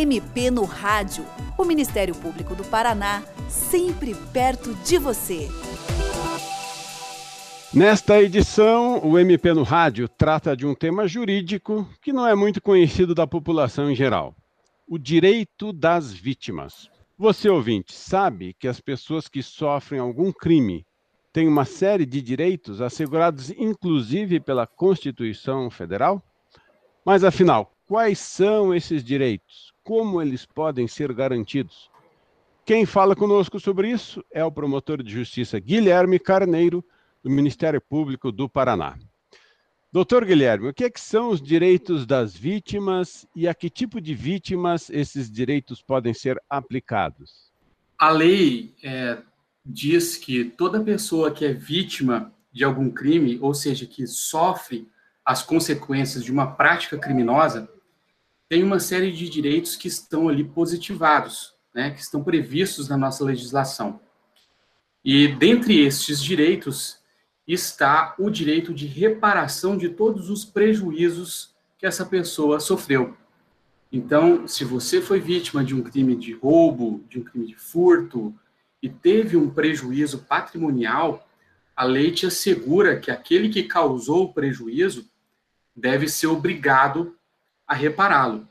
MP no Rádio. O Ministério Público do Paraná, sempre perto de você. Nesta edição, o MP no Rádio trata de um tema jurídico que não é muito conhecido da população em geral: o direito das vítimas. Você, ouvinte, sabe que as pessoas que sofrem algum crime têm uma série de direitos assegurados, inclusive pela Constituição Federal? Mas, afinal, quais são esses direitos? Como eles podem ser garantidos? Quem fala conosco sobre isso é o promotor de justiça Guilherme Carneiro do Ministério Público do Paraná. Doutor Guilherme, o que, é que, são os direitos das vítimas e a que tipo de vítimas esses direitos podem ser aplicados? A lei é, diz que toda pessoa que é vítima de algum crime, ou seja, que sofre as consequências de uma prática criminosa, tem uma série de direitos que estão ali positivados, né, que estão previstos na nossa legislação. E dentre estes direitos está o direito de reparação de todos os prejuízos que essa pessoa sofreu. Então, se você foi vítima de um crime de roubo, de um crime de furto e teve um prejuízo patrimonial, a lei te assegura que aquele que causou o prejuízo deve ser obrigado a repará-lo.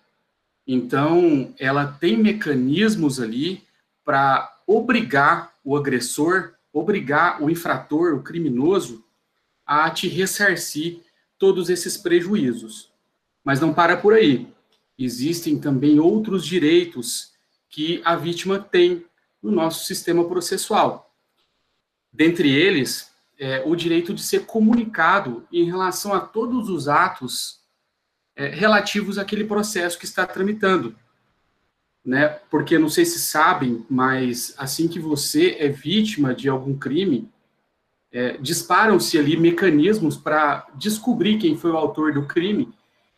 Então, ela tem mecanismos ali para obrigar o agressor obrigar o infrator, o criminoso, a te ressarcir todos esses prejuízos. Mas não para por aí. Existem também outros direitos que a vítima tem no nosso sistema processual. Dentre eles, é, o direito de ser comunicado em relação a todos os atos é, relativos àquele processo que está tramitando né? Porque não sei se sabem, mas assim que você é vítima de algum crime, é, disparam-se ali mecanismos para descobrir quem foi o autor do crime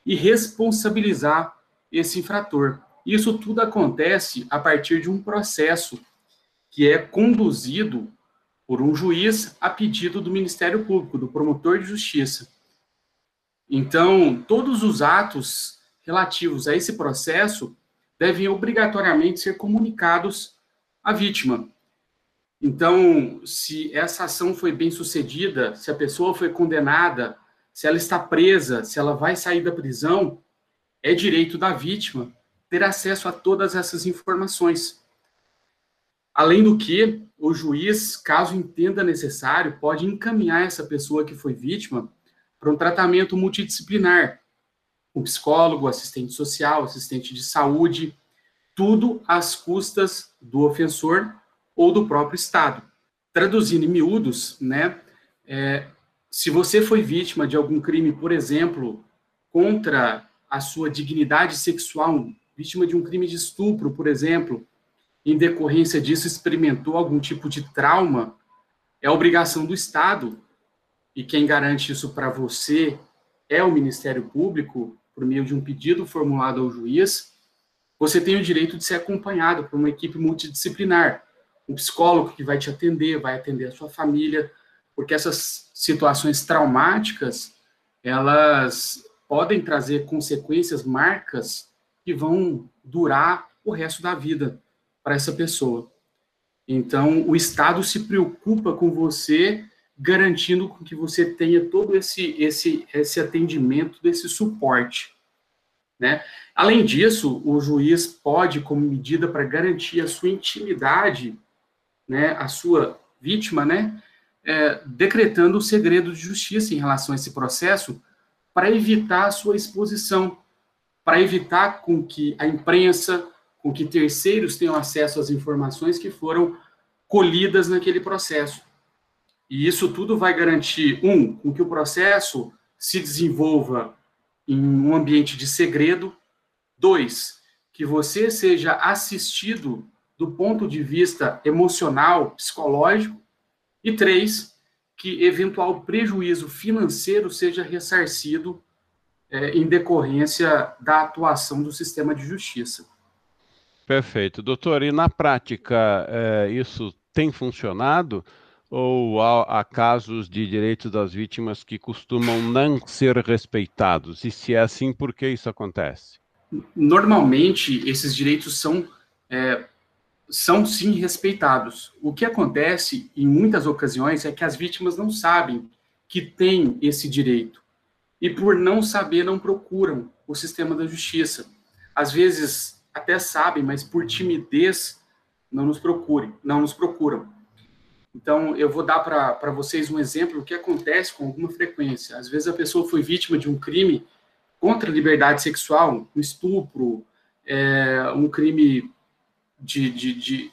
e responsabilizar esse infrator. Isso tudo acontece a partir de um processo que é conduzido por um juiz a pedido do Ministério Público, do promotor de justiça. Então, todos os atos relativos a esse processo devem obrigatoriamente ser comunicados à vítima. Então, se essa ação foi bem sucedida, se a pessoa foi condenada, se ela está presa, se ela vai sair da prisão, é direito da vítima ter acesso a todas essas informações. Além do que, o juiz, caso entenda necessário, pode encaminhar essa pessoa que foi vítima para um tratamento multidisciplinar, um psicólogo, assistente social, assistente de saúde, tudo às custas do ofensor ou do próprio Estado. Traduzindo em miúdos, né, é, se você foi vítima de algum crime, por exemplo, contra a sua dignidade sexual, vítima de um crime de estupro, por exemplo, em decorrência disso experimentou algum tipo de trauma, é obrigação do Estado, e quem garante isso para você é o Ministério Público, por meio de um pedido formulado ao juiz, você tem o direito de ser acompanhado por uma equipe multidisciplinar, um psicólogo que vai te atender, vai atender a sua família, porque essas situações traumáticas, elas podem trazer consequências, marcas que vão durar o resto da vida para essa pessoa. Então, o Estado se preocupa com você, garantindo que você tenha todo esse, esse, esse atendimento, desse suporte. Né? Além disso, o juiz pode, como medida para garantir a sua intimidade, né, a sua vítima, né, é, decretando o segredo de justiça em relação a esse processo, para evitar a sua exposição, para evitar com que a imprensa, com que terceiros tenham acesso às informações que foram colhidas naquele processo. E isso tudo vai garantir, um, com que o processo se desenvolva em um ambiente de segredo. Dois, que você seja assistido do ponto de vista emocional, psicológico. E três, que eventual prejuízo financeiro seja ressarcido é, em decorrência da atuação do sistema de justiça. Perfeito. Doutor, e na prática, é, isso tem funcionado? Ou há, casos de direitos das vítimas que costumam não ser respeitados? E se é assim, por que isso acontece? normalmente esses direitos são é, são sim respeitados. O que acontece em muitas ocasiões é que as vítimas não sabem que têm esse direito e por não saber não procuram o sistema da justiça. Às vezes até sabem, mas por timidez não nos procurem, não nos procuram. Então, eu vou dar para vocês um exemplo que acontece com alguma frequência. Às vezes a pessoa foi vítima de um crime contra a liberdade sexual, um estupro, é, um crime de, de, de,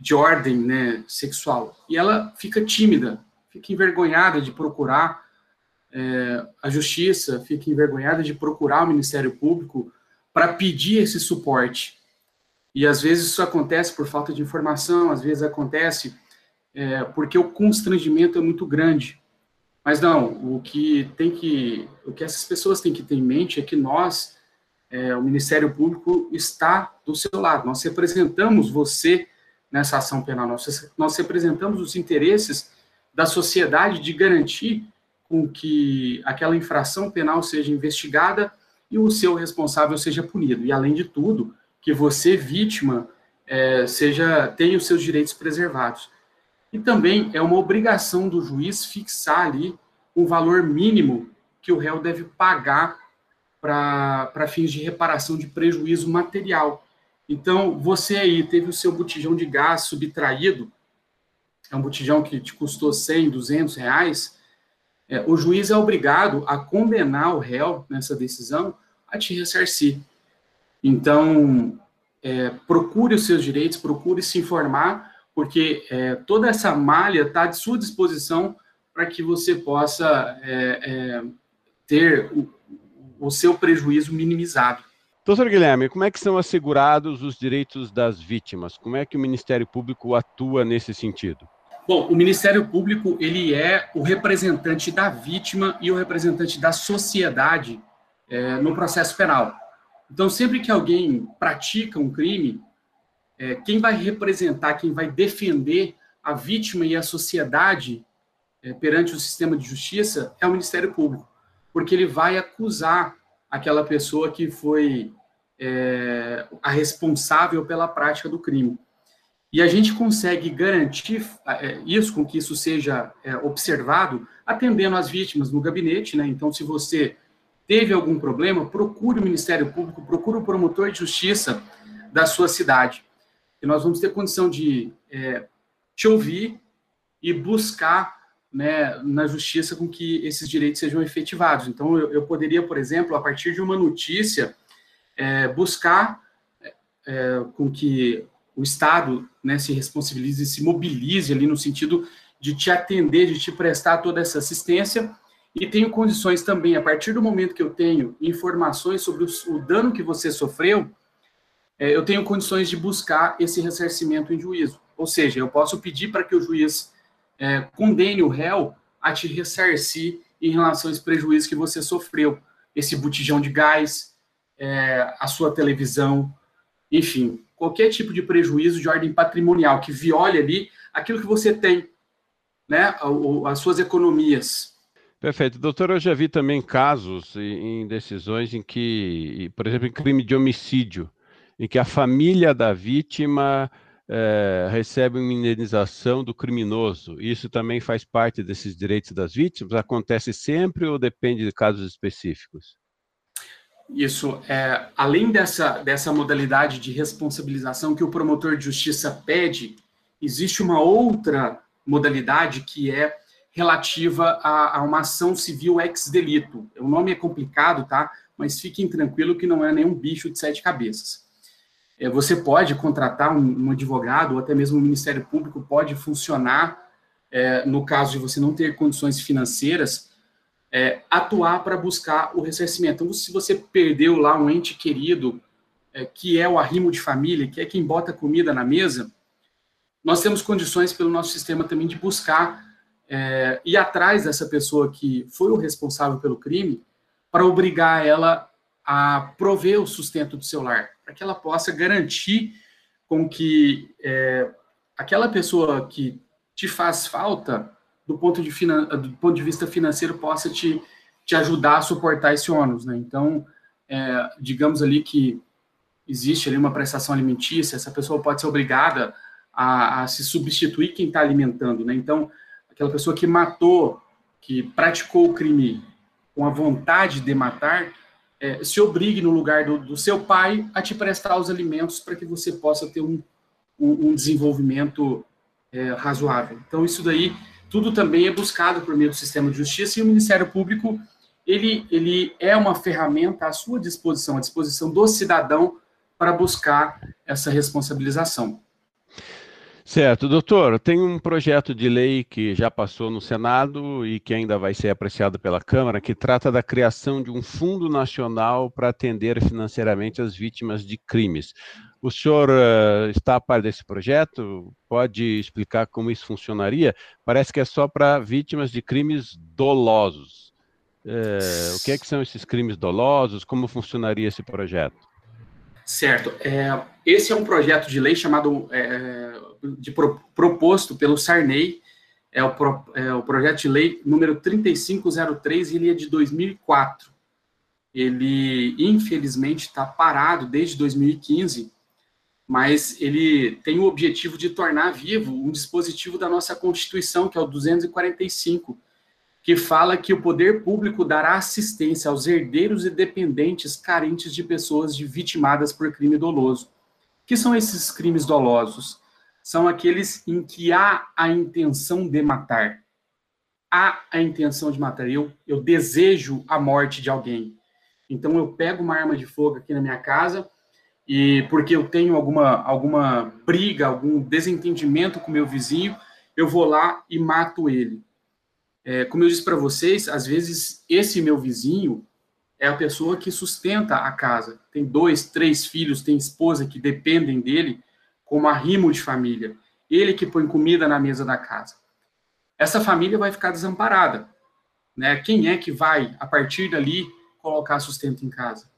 de ordem né, sexual. E ela fica tímida, fica envergonhada de procurar é, a justiça, fica envergonhada de procurar o Ministério Público para pedir esse suporte. E às vezes isso acontece por falta de informação, às vezes acontece é, porque o constrangimento é muito grande. Mas não, o que tem que, o que essas pessoas têm que ter em mente é que nós, é, o Ministério Público está do seu lado. Nós representamos você nessa ação penal. Nós, nós representamos os interesses da sociedade de garantir com que aquela infração penal seja investigada e o seu responsável seja punido. E além de tudo, que você vítima é, seja tenha os seus direitos preservados. E também é uma obrigação do juiz fixar ali um valor mínimo que o réu deve pagar para fins de reparação de prejuízo material. Então, você aí teve o seu botijão de gás subtraído, é um botijão que te custou 100, 200 reais, é, o juiz é obrigado a condenar o réu nessa decisão a te ressarcir. Então, é, procure os seus direitos, procure se informar, porque é, toda essa malha está à sua disposição para que você possa é, é, ter o, o seu prejuízo minimizado. Doutor Guilherme, como é que são assegurados os direitos das vítimas? Como é que o Ministério Público atua nesse sentido? Bom, o Ministério Público ele é o representante da vítima e o representante da sociedade é, no processo penal. Então, sempre que alguém pratica um crime, é, quem vai representar, quem vai defender a vítima e a sociedade é, perante o sistema de justiça é o Ministério Público, porque ele vai acusar aquela pessoa que foi é, a responsável pela prática do crime. E a gente consegue garantir é, isso, com que isso seja é, observado, atendendo as vítimas no gabinete, né? Então, se você teve algum problema, procure o Ministério Público, procure o promotor de justiça da sua cidade. Nós vamos ter condição de é, te ouvir e buscar né, na justiça com que esses direitos sejam efetivados. Então, eu, eu poderia, por exemplo, a partir de uma notícia, é, buscar é, com que o Estado né, se responsabilize, se mobilize ali no sentido de te atender, de te prestar toda essa assistência e tenho condições também, a partir do momento que eu tenho informações sobre o, dano que você sofreu, é, eu tenho condições de buscar esse ressarcimento em juízo. Ou seja, eu posso pedir para que o juiz é, condene o réu a te ressarcir em relação a esse prejuízo que você sofreu. Esse botijão de gás, é, a sua televisão, enfim, qualquer tipo de prejuízo de ordem patrimonial que viole ali aquilo que você tem, né, as suas economias. Perfeito. Doutor, eu já vi também casos em decisões em que, por exemplo, em crime de homicídio, em que a família da vítima é, recebe uma indenização do criminoso. Isso também faz parte desses direitos das vítimas? Acontece sempre ou depende de casos específicos? Isso, é, além dessa, dessa modalidade de responsabilização que o promotor de justiça pede, existe uma outra modalidade que é relativa a, a uma ação civil ex-delito. O nome é complicado, tá? Mas fiquem tranquilo que não é nenhum bicho de sete cabeças. É, você pode contratar um, advogado, ou até mesmo o Ministério Público pode funcionar, é, no caso de você não ter condições financeiras, é, atuar para buscar o ressarcimento. Então, se você perdeu lá um ente querido, que é o arrimo de família, que é quem bota comida na mesa, nós temos condições pelo nosso sistema também de buscar é, ir atrás dessa pessoa que foi o responsável pelo crime para obrigar ela a prover o sustento do seu lar, para que ela possa garantir com que é, aquela pessoa que te faz falta, do ponto de, do ponto de vista financeiro, possa te, te ajudar a suportar esse ônus. Né? Então, é, digamos ali que existe ali uma prestação alimentícia, essa pessoa pode ser obrigada a, a se substituir quem está alimentando, né? Então, aquela pessoa que matou, que praticou o crime com a vontade de matar, é, se obrigue no lugar do, do, seu pai a te prestar os alimentos para que você possa ter um, um, um desenvolvimento é, razoável. Então, isso daí, tudo também é buscado por meio do sistema de justiça e o Ministério Público, ele, ele é uma ferramenta à sua disposição, à disposição do cidadão para buscar essa responsabilização. Certo, doutor. Tem um projeto de lei que já passou no Senado e que ainda vai ser apreciado pela Câmara, que trata da criação de um fundo nacional para atender financeiramente as vítimas de crimes. O senhor uh, está a par desse projeto? Pode explicar como isso funcionaria? Parece que é só para vítimas de crimes dolosos. Uh, o que, é que são esses crimes dolosos? Como funcionaria esse projeto? Certo. É, esse é um projeto de lei chamado é, de pro, proposto pelo Sarney, é o, pro, é o projeto de lei número 3503, e ele é de 2004. Ele, infelizmente, está parado desde 2015, mas ele tem o objetivo de tornar vivo um dispositivo da nossa Constituição, que é o 245, que fala que o poder público dará assistência aos herdeiros e dependentes carentes de pessoas de vitimadas por crime doloso. Que são esses crimes dolosos? São aqueles em que há a intenção de matar. Há a intenção de matar. Eu, eu desejo a morte de alguém. Então eu pego uma arma de fogo aqui na minha casa e porque eu tenho alguma, alguma briga, algum desentendimento com meu vizinho, eu vou lá e mato ele é, como eu disse para vocês, às vezes esse meu vizinho é a pessoa que sustenta a casa. Tem dois, três filhos, tem esposa que dependem dele como arrimo de família. Ele que põe comida na mesa da casa. Essa família vai ficar desamparada. Né? Quem é que vai, a partir dali, colocar sustento em casa?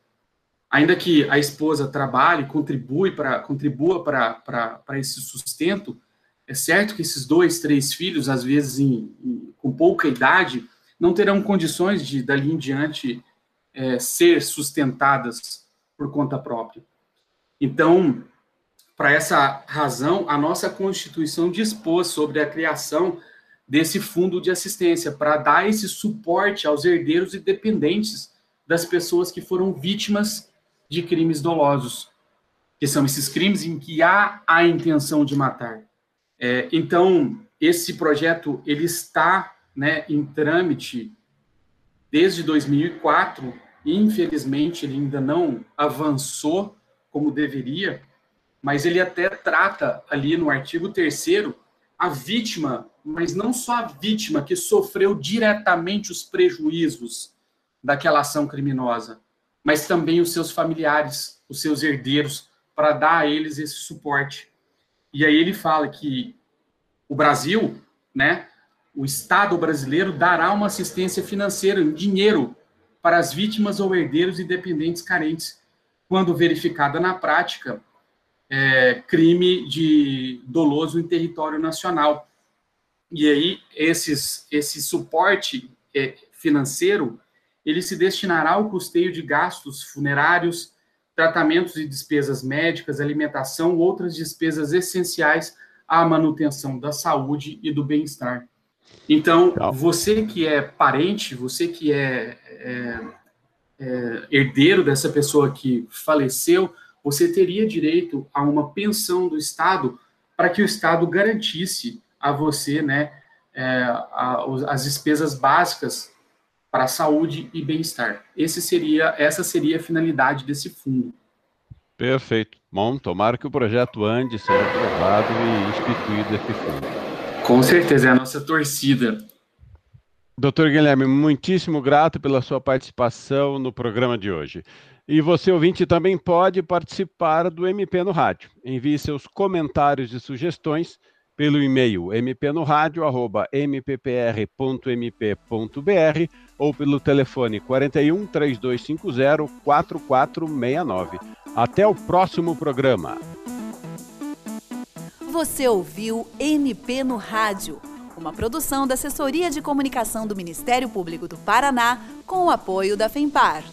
Ainda que a esposa trabalhe, contribui pra, contribua para esse sustento, é certo que esses dois, três filhos, às vezes em, em, com pouca idade, não terão condições de, dali em diante, é, ser sustentadas por conta própria. Então, para essa razão, a nossa Constituição dispôs sobre a criação desse fundo de assistência, para dar esse suporte aos herdeiros e dependentes das pessoas que foram vítimas de crimes dolosos, que são esses crimes em que há a intenção de matar. É, então, esse projeto ele está né, em trâmite desde 2004 e, infelizmente, ele ainda não avançou como deveria, mas ele até trata ali no artigo 3 a vítima, mas não só a vítima que sofreu diretamente os prejuízos daquela ação criminosa, mas também os seus familiares, os seus herdeiros, para dar a eles esse suporte. E aí ele fala que o Brasil, né, o Estado brasileiro dará uma assistência financeira dinheiro para as vítimas ou herdeiros e dependentes carentes, quando verificada na prática é, crime de doloso em território nacional. E aí esses, esse suporte é, financeiro ele se destinará ao custeio de gastos funerários, tratamentos e despesas médicas, alimentação, outras despesas essenciais à manutenção da saúde e do bem-estar. Então, você que é parente, você que é, é, é, herdeiro dessa pessoa que faleceu, você teria direito a uma pensão do Estado para que o Estado garantisse a você né, é, a, as despesas básicas para a saúde e bem-estar. Esse seria, essa seria a finalidade desse fundo. Perfeito. Bom, tomara que o projeto ande, seja aprovado e instituído esse fundo. Com certeza, é a nossa torcida. Doutor Guilherme, muitíssimo grato pela sua participação no programa de hoje. E você, ouvinte, também pode participar do MP no Rádio. Envie seus comentários e sugestões pelo e-mail mpnoradio.mppr.mp.br ou pelo telefone 41 3250 4469. Até o próximo programa. Você ouviu MP no Rádio, uma produção da Assessoria de Comunicação do Ministério Público do Paraná com o apoio da FEMPAR.